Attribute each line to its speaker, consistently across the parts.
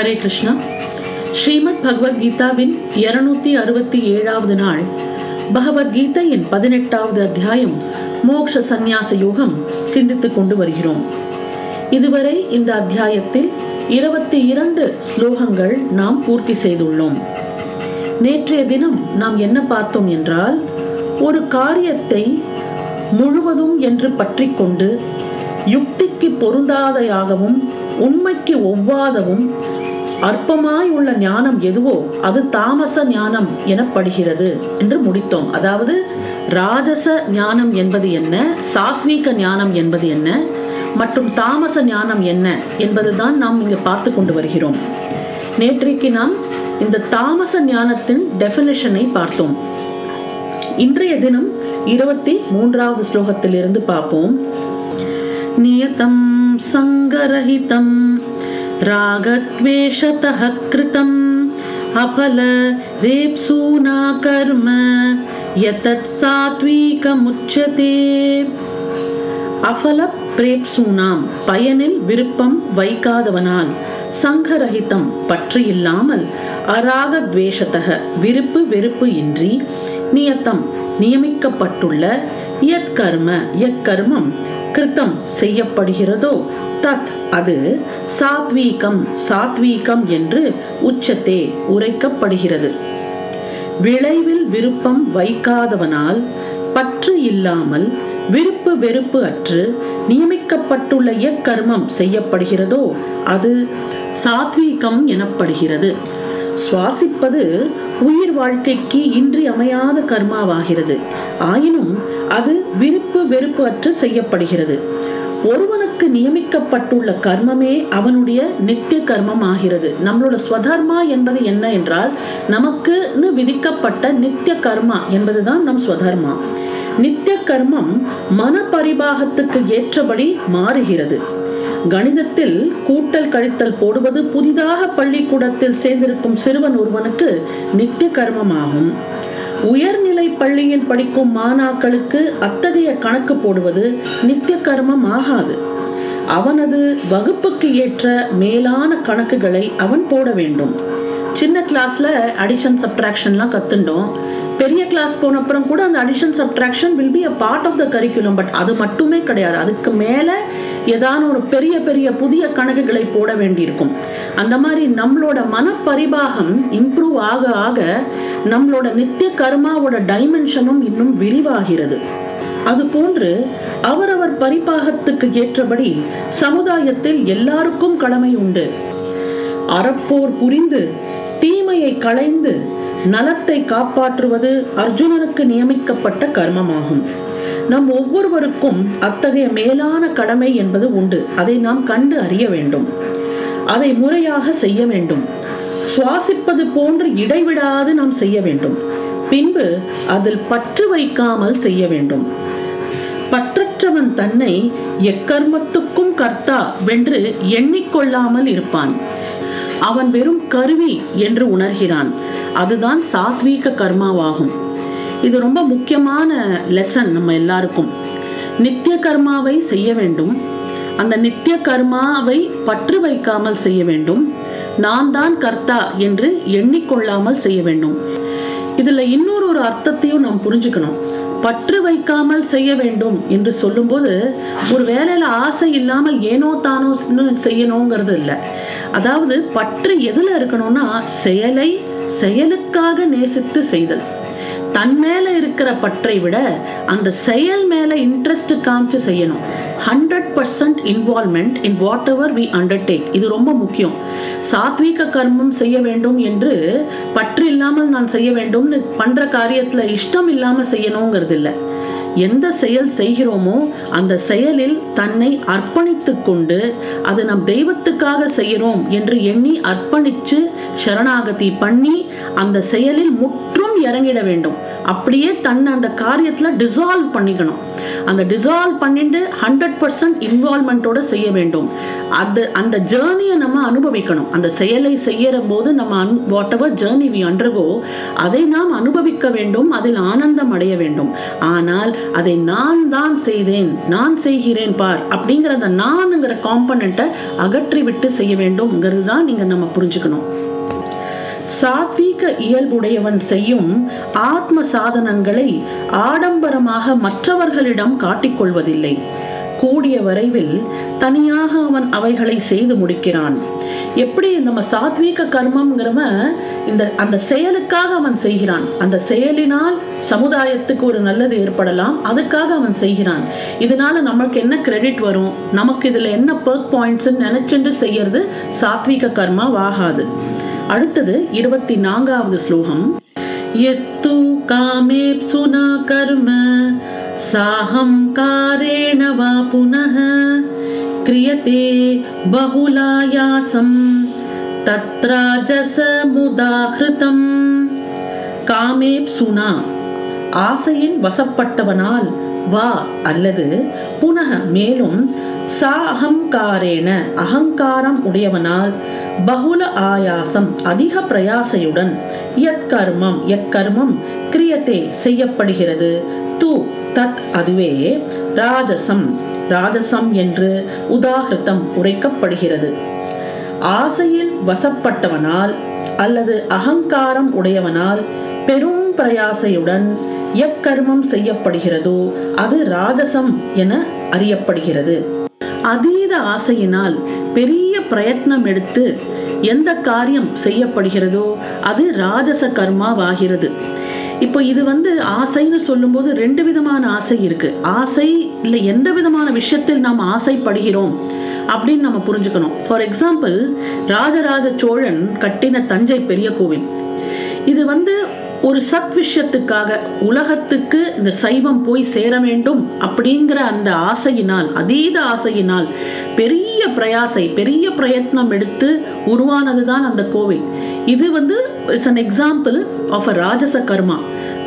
Speaker 1: ஹரே கிருஷ்ணா. ஸ்ரீமத் பகவத்கீதாவின் இருநூத்தி அறுபத்தி ஏழாவது நாள். பகவத்கீதையின் பதினெட்டாவது அத்தியாயம் மோக்ஷ சந்நியாச யோகம் சிந்தித்துக் கொண்டு வருகிறோம். இதுவரை இந்த அத்தியாயத்தில் இருபத்தி இரண்டு ஸ்லோகங்கள் நாம் பூர்த்தி செய்துள்ளோம். நேற்றைய தினம் நாம் என்ன பார்த்தோம் என்றால் ஒரு காரியத்தை முழுவதும் என்று பற்றி கொண்டு யுக்திக்கு பொருந்தாதையாகவும் உண்மைக்கு ஒவ்வாதவும் அற்பமாய் உள்ள ஞானம் எதுவோ அது தாமச ஞானம் எனப்படுகிறது என்று முடித்தோம். அதாவது ராஜச ஞானம் என்பது என்ன? சாத்வீக ஞானம் என்பது என்ன? மற்றும் தாமச ஞானம் என்ன என்பதுதான் நாம் இங்கு பார்த்து கொண்டு வருகிறோம். நேற்றைக்கு நாம் இந்த தாமச ஞானத்தின் டெபினிஷனை பார்த்தோம். இன்றைய தினம் இருபத்தி மூன்றாவது ஸ்லோகத்திலிருந்து பார்ப்போம். நியதம் சங்கரஹிதம் रागद्वेषतः कृतम् अफल रेप्सूना कर्म यतत् சாத்வீகமுச்சதே அபல பிரேப்சூனாம் பயனில் விருப்பம் வைக்காதவனால் சங்கரஹிதம் பற்று இல்லாமல் அராக துவேஷத்தக விருப்பு வெறுப்பு இன்றி நியத்தம் நியமிக்கப்பட்டுள்ள யத் கர்ம கிருத்தம் செய்யப்படுகிறதோ தத் அது சாத்வீகம் சாத்வீகம் என்று உச்சத்தே உரைக்கப்படுகிறது. விளைவில் விருப்பம் வைக்காதவனால் பற்று இல்லாமல் விருப்பு வெறுப்பு அற்று நியமிக்கப்பட்டுள்ள எக்கர்மம் செய்யப்படுகிறதோ அது சாத்வீகம் எனப்படுகிறது. சுவாசிப்பது உயிர் வாழ்க்கைக்கு இன்றியமையாத கர்மாவாகிறது. ஆயினும் அது விருப்பு வெறுப்பு அற்று செய்யப்படுகிறது. ஒருவனுக்கு நியமிக்கப்பட்டுள்ள கர்மமே அவனுடைய நித்திய கர்மம் ஆகிறது நம்மளோட ஸ்வதர்மா என்பது என்ன என்றால் நமக்குன்னு விதிக்கப்பட்ட நித்திய கர்மா என்பதுதான் நம் ஸ்வதர்மா. நித்திய கர்மம் மன பரிபாகத்துக்கு ஏற்றபடி மாறுகிறது. கணிதத்தில் கூட்டல் கழித்தல் போடுவது புதிதாக பள்ளிக்கூடத்தில் சேர்ந்திருக்கும் சிறுவன் ஒருவனுக்கு நித்திய கர்மமாகும். உயர்நிலை பள்ளியில் படிக்கும் மாணாக்களுக்கு அத்தகைய கணக்கு போடுவது நித்திய கர்மம் ஆகாது. அவனது வகுப்புக்கு ஏற்ற மேலான கணக்குகளை அவன் போட வேண்டும். சின்ன கிளாஸ்ல அடிஷன் சப்ட்ராக்ஷன்லாம் கத்துண்டோம். பெரிய கிளாஸ் போன அப்புறம் கூட அந்த addition subtraction will be a part of the curriculum but அது மட்டுமே கிடையாது. அதுக்கு மேலே ஏதான ஒரு பெரிய பெரிய புதிய கணக்குகளை போட வேண்டியிருக்கும். அந்த மாதிரி நம்மளோட மனப்பரிபாகம் இம்ப்ரூவ் ஆக ஆக நம்மளோட நித்திய கர்மாவோட டைமென்ஷனும் இன்னும் விரிவாகிறது. அதுபோன்று அவரவர் பரிபாகத்துக்கு ஏற்றபடி சமுதாயத்தில் எல்லாருக்கும் கடமை உண்டு. அறப்போர் புரிந்து தீமையை களைந்து நலத்தை காப்பாற்றுவது அர்ஜுனனுக்கு நியமிக்கப்பட்ட கர்மமாகும். நம் ஒவ்வொருவருக்கும் அத்தகைய மேலான கடமை என்பது உண்டு. அதை நாம் கண்டு அறிய வேண்டும். அதை முறையாக செய்ய வேண்டும். சுவாசிப்பது போன்று இடைவிடாது நாம் செய்ய வேண்டும். பின்பு அதில் பற்று வைக்காமல் செய்ய வேண்டும். பற்றற்றவன் தன்னை எக்கர்மத்துக்கும் கர்த்தா வென்று எண்ணிக்கொள்ளாமல் இருப்பான். அவன் வெறும் கருவி என்று உணர்கிறான். அதுதான் சாத்வீக கர்மாவாகும். இது ரொம்ப முக்கியமான லெசன் நம்ம எல்லாருக்கும். நித்திய கர்மாவை செய்ய வேண்டும். அந்த நித்திய கர்மாவை பற்று வைக்காமல் செய்ய வேண்டும். நான் தான் கர்த்தா என்று எண்ணிக்கொள்ளாமல் செய்ய வேண்டும். இதுல இன்னொரு ஒரு அர்த்தத்தையும் நாம் புரிஞ்சுக்கணும். பற்று வைக்காமல் செய்ய வேண்டும் என்று சொல்லும்போது ஒரு வேலையில ஆசை இல்லாமல் ஏனோ தானோ செய்யணுங்கிறது இல்லை. அதாவது பற்று எதுல இருக்கணும்னா செயலை செயலுக்காக நேசித்து செய்தல். தன் மேல இருக்கிற பற்றை விட அந்த செயல் மேல இன்ட்ரெஸ்ட் காமிச்சு செய்யணும். Hundred percent involvement in whatever we undertake இது ரொம்ப முக்கியம். சாத்வீக கர்மம் செய்ய வேண்டும் என்று பற்று இல்லாமல் நான் செய்ய வேண்டும்னு பண்ற காரியத்துல இஷ்டம் இல்லாமல் செய்யணுங்கிறது இல்லை எந்த செயல் செய்கிறோமோ அந்த செயலில் தன்னை அர்ப்பணித்து கொண்டு அது நம் தெய்வத்துக்காக செய்கிறோம் என்று எண்ணி அர்ப்பணிச்சு சரணாகதி பண்ணி அந்த செயலில் முற்று இறங்கிட வேண்டும். அப்படியே தன்னை அந்த காரியத்தில் டிசால்வ் பண்ணிக்கணும். அந்த டிசால்வ் பண்ணிட்டு ஹண்ட்ரட் பர்சன்ட் இன்வால்மெண்ட்டோட செய்ய வேண்டும். அது அந்த ஜேர்னியை நம்ம அனுபவிக்கணும். அந்த செயலை செய்யற போது நம்ம on whatever journey we undergo அதை நாம் அனுபவிக்க வேண்டும். அதில் ஆனந்தம் அடைய வேண்டும். ஆனால் அதை நான் தான் செய்தேன். நான் செய்கிறேன் பார் அப்படிங்கிற அந்த நான்ங்கிற காம்பனண்ட்டை அகற்றி விட்டு செய்ய வேண்டும்ங்கிறது தான் நீங்கள் நம்ம புரிஞ்சுக்கணும். சாத்வீக இயல்புடையவன் செய்யும் ஆத்ம சாதனங்களை ஆடம்பரமாக மற்றவர்களிடம் காட்டிக்கொள்வதில்லை. கூடிய வரைவில் தனியாக அவன் அவைகளை செய்து முடிக்கிறான். எப்படி நம்ம சாத்வீக கர்மம்ங்கிறவன் இந்த அந்த செயலுக்காக அவன் செய்கிறான். அந்த செயலினால் சமுதாயத்துக்கு ஒரு நல்லது ஏற்படலாம் அதுக்காக அவன் செய்கிறான். இதனால நமக்கு என்ன கிரெடிட் வரும்? நமக்கு இதுல என்ன பர்க் பாயிண்ட்ஸ்ன்னு நினைச்சுட்டு செய்யறது சாத்வீக கர்மா ஆகாது அடுத்தது இருபத்தி நான்காவது ஸ்லோகம். எத்து காமேப்சுனா கர்ம சாகம் காரேண வா புனः கிரியதே பகுலாயாசம் தத்ராஜசமுதாகிருதம் காமேப்சுனா ஆசையின் வசப்பட்டவனால் வா அல்லது புனக மேலும் சா அகங்காரேன அகங்காரம் உடையவனால் பகுல ஆயாசம் அதிக பிரயாசையுடன் எத்கர்மம் எக்கர்மம் கிரியத்தே செய்யப்படுகிறது. து தத் அதுவே ராஜசம். ராஜசம் என்று உதாகிருத்தம் உரைக்கப்படுகிறது. ஆசையில் வசப்பட்டவனால் அல்லது அகங்காரம் உடையவனால் பெரும் பிரயாசையுடன் எக்கர்மம் செய்யப்படுகிறதோ அது ராஜசம் என அறியப்படுகிறது. அதீத ஆசையினால் பெரிய பிரயத்னம் எடுத்து எந்த காரியம் செய்யப்படுகிறதோ அது ராஜச கர்மாவாகிறது. இப்போ இது வந்து ஆசைன்னு சொல்லும்போது ரெண்டு விதமான ஆசை இருக்கு. ஆசை இல்லை எந்த விதமான விஷயத்தில் நாம் ஆசைப்படுகிறோம் அப்படின்னு நம்ம புரிஞ்சுக்கணும். ஃபார் எக்ஸாம்பிள் ராஜராஜ சோழன் கட்டின தஞ்சை பெரிய கோவில். இது வந்து ஒரு சத் விஷயத்துக்காக உலகத்துக்கு இந்த சைவம் போய் சேர வேண்டும் அப்படிங்கிற அந்த ஆசையினால் அதீத ஆசையினால் பெரிய பிரயாசை பெரிய பிரயத்னம் எடுத்து உருவானது தான் அந்த கோவில். இது வந்து it's an example of a rajasa karma.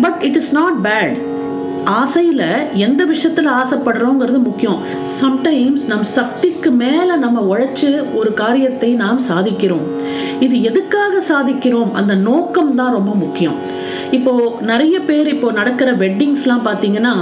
Speaker 1: But it is not bad ஆசையில் எந்த விஷயத்தில் ஆசைப்படுறோங்கிறது முக்கியம். சம்டைம்ஸ் நம் சக்திக்கு மேலே நம்ம உழைச்சி ஒரு காரியத்தை நாம் சாதிக்கிறோம். இது எதுக்காக சாதிக்கிறோம்? அந்த நோக்கம் தான் ரொம்ப முக்கியம். இப்போ நிறைய பேர் இப்போ நடக்கிற வெட்டிங்ஸ்லாம் பார்த்தீங்கன்னா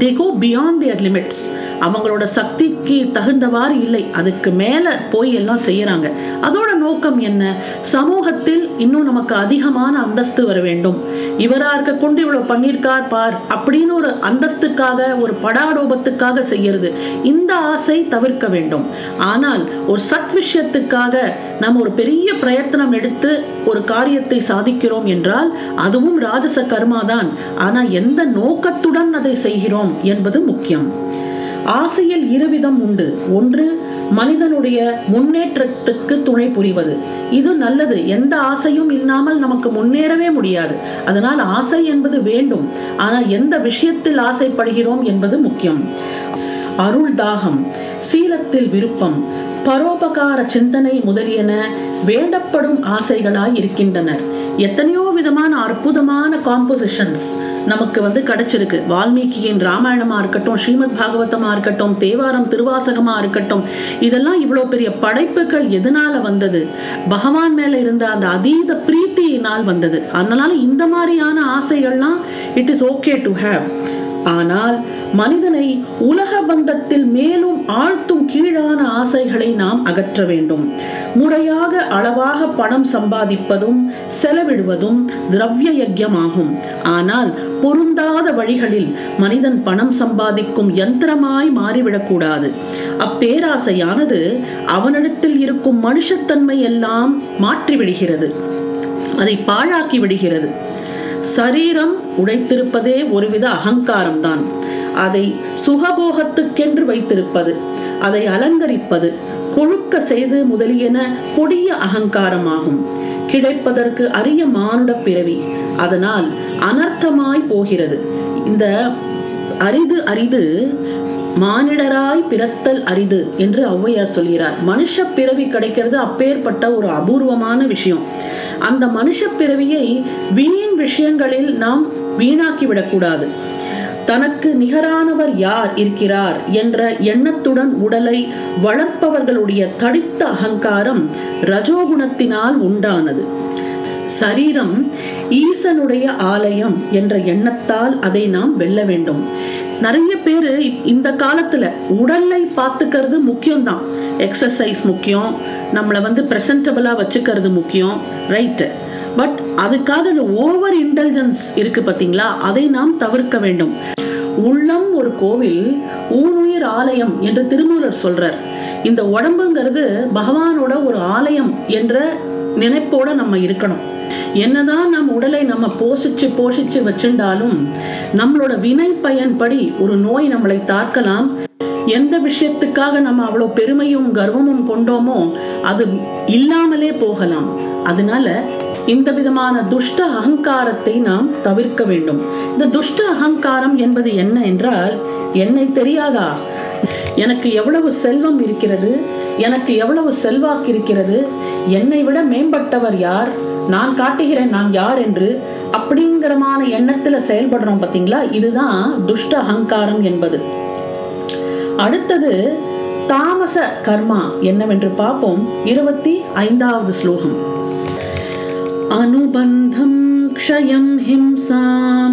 Speaker 1: they go beyond their limits அவங்களோட சக்திக்கு தகுந்தவாறு இல்லை. அதுக்கு மேலே போய் எல்லாம் செய்யறாங்க. அதோட நோக்கம் என்ன? சமூகத்தில் இன்னும் நமக்கு அதிகமான அந்தஸ்து வர வேண்டும். இவராக இருக்க கொண்டு இவ்வளவு பண்ணியிருக்கார் பார் அப்படின்னு ஒரு அந்தஸ்துக்காக ஒரு படாடோபத்துக்காக செய்யறது. இந்த ஆசை தவிர்க்க வேண்டும். ஆனால் ஒரு சத் விஷயத்துக்காக நம்ம ஒரு பெரிய பிரயத்தனம் எடுத்து ஒரு காரியத்தை சாதிக்கிறோம் என்றால் அதுவும் ராஜச கர்மா தான் ஆனா எந்த நோக்கத்துடன் அதை செய்கிறோம் என்பது முக்கியம். ஆசையில் இருவிதம் உண்டு. ஒன்று மனிதனுடைய முன்னேற்றத்துக்கு துணை புரிவது. இது நல்லது. எந்த ஆசையும் இல்லாமல் நமக்கு முன்னேறவே முடியாது. அதனால் ஆசை என்பது வேண்டும். ஆனால் எந்த விஷயத்தில் ஆசைப்படுகிறோம் என்பது முக்கியம். அருள் தாகம் சீலத்தில் விருப்பம் பரோபகார சிந்தனை முதலியன வேண்டப்படும் ஆசைகளாய் இருக்கின்றன. எத்தனையோ விதமான அற்புதமான காம்போசிஷன்ஸ் நமக்கு வந்து கிடைச்சிருக்கு. வால்மீகியின் ராமாயணமா இருக்கட்டும் ஸ்ரீமத் பாகவதமா இருக்கட்டும் தேவாரம் திருவாசகமா இருக்கட்டும் இதெல்லாம் இவ்வளோ பெரிய படைப்புகள் எதனால வந்தது? பகவான் மேல இருந்த அந்த அதீத பிரீத்தியினால் வந்தது. அதனால இந்த மாதிரியான ஆசைகள்லாம் it is okay to have ஆனால் மனிதனை உலக பந்தத்தில் மேலும் ஆழ்த்தும் கீழான ஆசைகளை நாம் அகற்ற வேண்டும். முறையாக அளவாக பணம் சம்பாதிப்பதும் செலவிடுவதும் திரவிய யஜ்யமாகும். ஆனால் பொருந்தாத வழிகளில் மனிதன் பணம் சம்பாதிக்கும் யந்திரமாய் மாறிவிடக்கூடாது அப்பேராசையானது அவனிடத்தில் இருக்கும் மனுஷத்தன்மை எல்லாம் மாற்றிவிடுகிறது. அதை பாழாக்கி விடுகிறது. சரீரம் உடைத்திருப்பதே ஒருவித அகங்காரம்தான். அதை சுகபோகத்துக்கென்று வைத்திருப்பது அதை அலங்கரிப்பது கொழுக்க செய்து முதலியன கொடிய அகங்காரமாகும். கிடைப்பதற்கு அரிய மானுட பிறவி அதனால் அனர்த்தமாய் போகிறது. இந்த அரிது அரிது மானிடராய் பிறத்தல் அரிது என்று ஔவையார் சொல்கிறார். மனுஷ பிறவி கிடைக்கிறது அப்பேற்பட்ட ஒரு அபூர்வமான விஷயம். அந்த மனுஷ பிறவியை வீண் விஷயங்களில் நாம் வீணாக்கி விடக்கூடாது தனக்கு நிகரானவர் யார் இருக்கிறார் என்ற எண்ணத்துடன் உடலை வளர்ப்பவர்களுடைய தடித்த அகங்காரம் ரஜோகுணத்தினால் உண்டானது. சரீரம் ஈசனுடைய ஆலயம் என்ற எண்ணத்தால் அதை நாம் வெல்ல வேண்டும். நிறைய பேரு இந்த காலத்துல உடலை பார்த்துக்கிறது முக்கியம்தான். எக்ஸசைஸ் முக்கியம். நம்மளை வந்து ப்ரெசன்டபிளா வச்சுக்கிறது முக்கியம். ரைட்டு பட் அதுக்காக அந்த ஓவர் இன்டெலிஜென்ஸ் இருக்கு பார்த்தீங்களா? அதை நாம் தவிர்க்க வேண்டும். உள்ளம் ஒரு கோவில் ஊனுயிர் ஆலயம் என்று திருமூலர் சொல்றார். இந்த உடம்புங்கிறது பகவானோட ஒரு ஆலயம் என்ற நினைப்போட நம்ம இருக்கணும். என்னதான் நம் உடலை நம்ம போஷிச்சு போஷிச்சு வச்சிருந்தாலும் நம்மளோட வினை பயன்படி ஒரு நோய் நம்மளை தாக்கலாம். எந்த விஷயத்துக்காக நம்ம அவ்வளோ பெருமையும் கர்வமும் கொண்டோமோ அது இல்லாமலே போகலாம். அதனால இந்த விதமான துஷ்ட அகங்காரத்தை நாம் தவிர்க்க வேண்டும். இந்த துஷ்ட அகங்காரம் என்பது என்ன என்றால் என்னை தெரியாதா? எனக்கு எவ்வளவு செல்வம் இருக்கிறது? எனக்கு எவ்வளவு செல்வாக்கு இருக்கிறது? என்னை விட மேம்பட்டவர் யார்? நான் காட்டுகிறேன் நான் யார் என்று அப்படிங்கிறமான எண்ணத்துல செயல்படுறோம் பார்த்தீங்களா? இதுதான் துஷ்ட அகங்காரம் என்பது. அடுத்தது தாமச கர்மா என்னவென்று பார்ப்போம். இருபத்தி ஐந்தாவது ஸ்லோகம். अनुबन्धं क्षयं हिंसां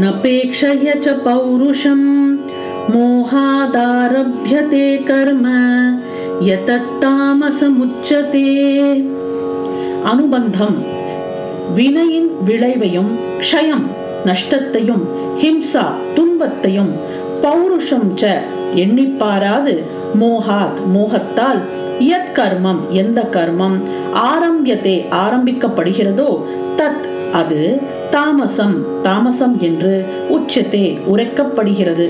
Speaker 1: नपेक्षय च पौरुषं मोहादारभ्यते कर्म यतत्तामसमुच्यते அனுபந்தம் வினையின் விளைவையும் க்ஷயம் நஷ்டத்தையும் ஹிம்சா துன்பத்தையும் பௌருஷம் ச எண்ணிப்பாராது மோகாத் மோகத்தால் இயத் கர்மம் எந்த கர்மம்? ஆரம்பியத்தை ஆரம்பிக்கப்படுகிறதோ தத் அது தாமசம் தாமசம் என்று உச்சத்தை உரைக்கப்படுகிறது.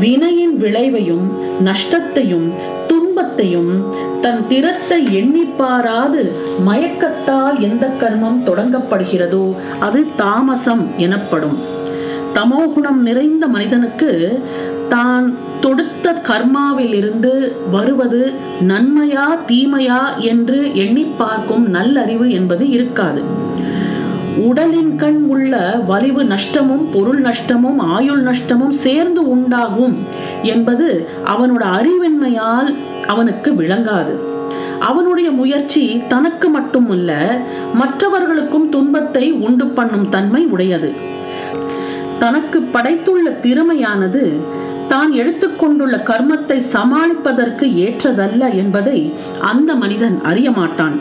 Speaker 1: வினையின் விளைவையும் நஷ்டத்தையும் துன்பத்தையும் தன் திறத்தை எண்ணிப்பாராது மயக்கத்தால் எந்த கர்மம் தொடங்கப்படுகிறதோ அது தாமசம் எனப்படும். தமோகுணம் நிறைந்த மனிதனுக்கு தான் தொடுத்த கர்மாவிலிருந்து வருவது நன்மையா தீமையா என்று எண்ணி பார்க்கும் நல்லறிவு என்பது இருக்காது. உடலின் கண் உள்ள வலிவு நஷ்டமும் பொருள் நஷ்டமும் ஆயுள் நஷ்டமும் சேர்ந்து உண்டாகும் என்பது அவனோட அறிவின்மையால் அவனுக்கு விளங்காது. அவனுடைய முயற்சி தனக்கு மட்டுமல்ல மற்றவர்களுக்கும் துன்பத்தை உண்டு பண்ணும் தன்மை உடையது. தனக்கு படைத்துள்ள திறமையானது தான் எடுத்துக்கொண்டுள்ள கர்மத்தை சமாளிப்பதற்கு ஏற்றதல்ல என்பதை அந்த மனிதன் அறிய மாட்டான்.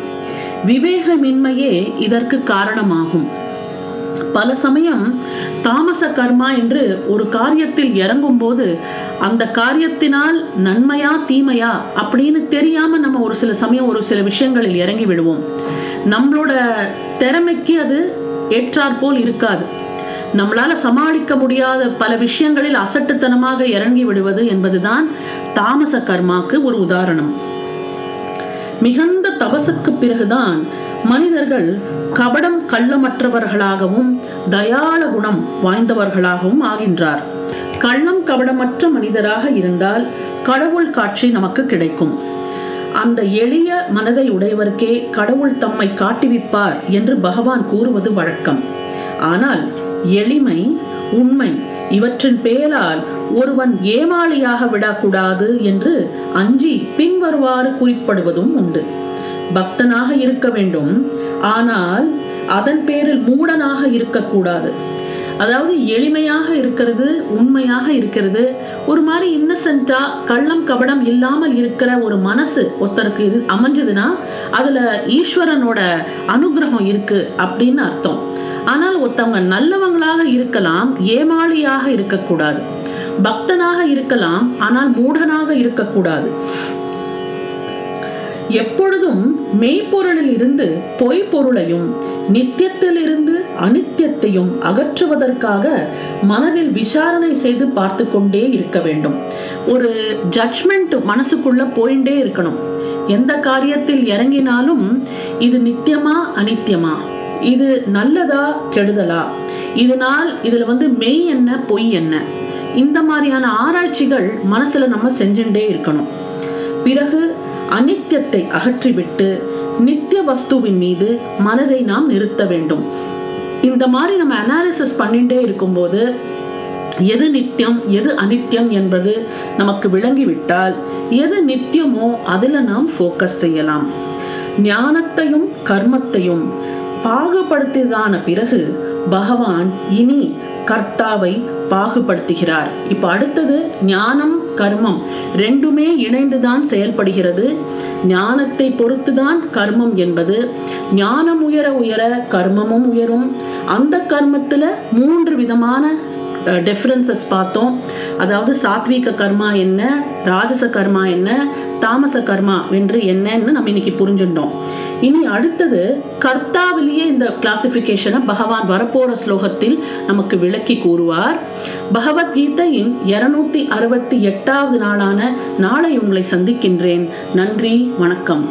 Speaker 1: விவேகமின்மையே இதற்கு காரணமாகும். பல சமயம் தாமச கர்மா என்று ஒரு காரியத்தில் இறங்கும் போது அந்த காரியத்தினால் நன்மையா தீமையா அப்படின்னு தெரியாம நம்ம ஒரு சில சமயம் ஒரு சில விஷயங்களில் இறங்கி விடுவோம். நம்மளோட திறமைக்கு அது ஏற்றாற்போல் இருக்காது. நம்மளால சமாளிக்க முடியாத பல விஷயங்களில் அசட்டுத்தனமாக இறங்கி விடுவது என்பதுதான் தாமச கர்மாக்கு ஒரு உதாரணம். மிகுந்த தபசுக்கு பிறகுதான் மனிதர்கள் கபடம் கள்ளமற்றவர்களாகவும் தயாள குணம் வாய்ந்தவர்களாகவும் ஆகின்றார். கள்ளம் கபடமற்ற மனிதராக இருந்தால் கடவுள் காட்சி நமக்கு கிடைக்கும். அந்த எளிய மனதை உடையவர்க்கே கடவுள் தம்மை காட்டுவிப்பார் என்று பகவான் கூறுவது வழக்கம். ஆனால் எளிமை உண்மை இவற்றின் பெயரால் ஒருவன் ஏமாளியாக விடக்கூடாது என்று அஞ்சி பின்வருவாறு குறிப்பிடுவதும் உண்டு. பக்தனாக இருக்க வேண்டும். ஆனால் அதன் பேரில் மூடனாக இருக்கக்கூடாது. அதாவது எளிமையாக இருக்கிறது உண்மையாக இருக்கிறது ஒரு மாதிரி இன்னசென்ட்டா கள்ளம் கபடம் இல்லாமல் இருக்கிற ஒரு மனசு ஒருத்தருக்கு இது அமைஞ்சதுன்னா அதுல ஈஸ்வரனோட அனுகிரகம் இருக்கு அப்படின்னு அர்த்தம். ஆனால் ஒருத்தவங்க நல்லவங்களாக இருக்கலாம் ஏமாளியாக இருக்கக்கூடாது. பக்தனாக இருக்கலாம் ஆனால் மூடனாக இருக்கக்கூடாது. எப்பொழுதும் மெய்ப்பொருளில் இருந்து பொய்ப்பொருளையும் நித்தியத்திலிருந்து அனித்தியத்தையும் அகற்றுவதற்காக மனதில் விசாரணை செய்து பார்த்து கொண்டே இருக்க வேண்டும். ஒரு ஜட்ஜ்மெண்ட் மனசுக்குள்ள போயிட்டே இருக்கணும். எந்த காரியத்தில் இறங்கினாலும் இது நித்தியமா அனித்தியமா? இது நல்லதா கெடுதலா? இதனால் இதில் வந்து மெய் என்ன பொய் என்ன? இந்த மாதிரியான ஆராய்ச்சிகள் மனசில் நம்ம செஞ்சுட்டே இருக்கணும். பிறகு அனித்தியத்தை அகற்றிவிட்டு நித்திய வஸ்துவின் மீது மனதை நாம் நிறுத்த வேண்டும். இந்த மாதிரி நம்ம அனாலிசிஸ் பண்ணிகிட்டே இருக்கும்போது எது நித்தியம் எது அனித்தியம் என்பது நமக்கு விளங்கிவிட்டால் எது நித்தியமோ அதில் நாம் ஃபோக்கஸ் செய்யலாம். ஞானத்தையும் கர்மத்தையும் பாகுபடுத்தியதான பிறகு பகவான் இனி கர்த்தாவை பாகுபடுத்துகிறார். இப்ப அடுத்தது ஞானம் கர்மம் ரெண்டுமே இணைந்துதான் செயல்படுகிறது. ஞானத்தை பொறுத்துதான் கர்மம் என்பது. ஞானம் உயர உயர கர்மமும் உயரும். அந்த கர்மத்துல மூன்று விதமான டிஃப்ரென்சஸ் பார்த்தோம். அதாவது சாத்வீக கர்மா என்ன ராஜச கர்மா என்ன தாமச கர்மா என்று என்னன்னு நம்ம இன்னைக்கு புரிஞ்சுட்டோம் இனி அடுத்தது கர்த்தாவிலேயே இந்த கிளாசிபிகேஷனை பகவான் வரப்போற ஸ்லோகத்தில் நமக்கு விளக்கி கூறுவார். பகவத்கீதையின் இருநூத்தி அறுபத்தி எட்டாவது நாளான நாளை உங்களை சந்திக்கின்றேன். நன்றி வணக்கம்.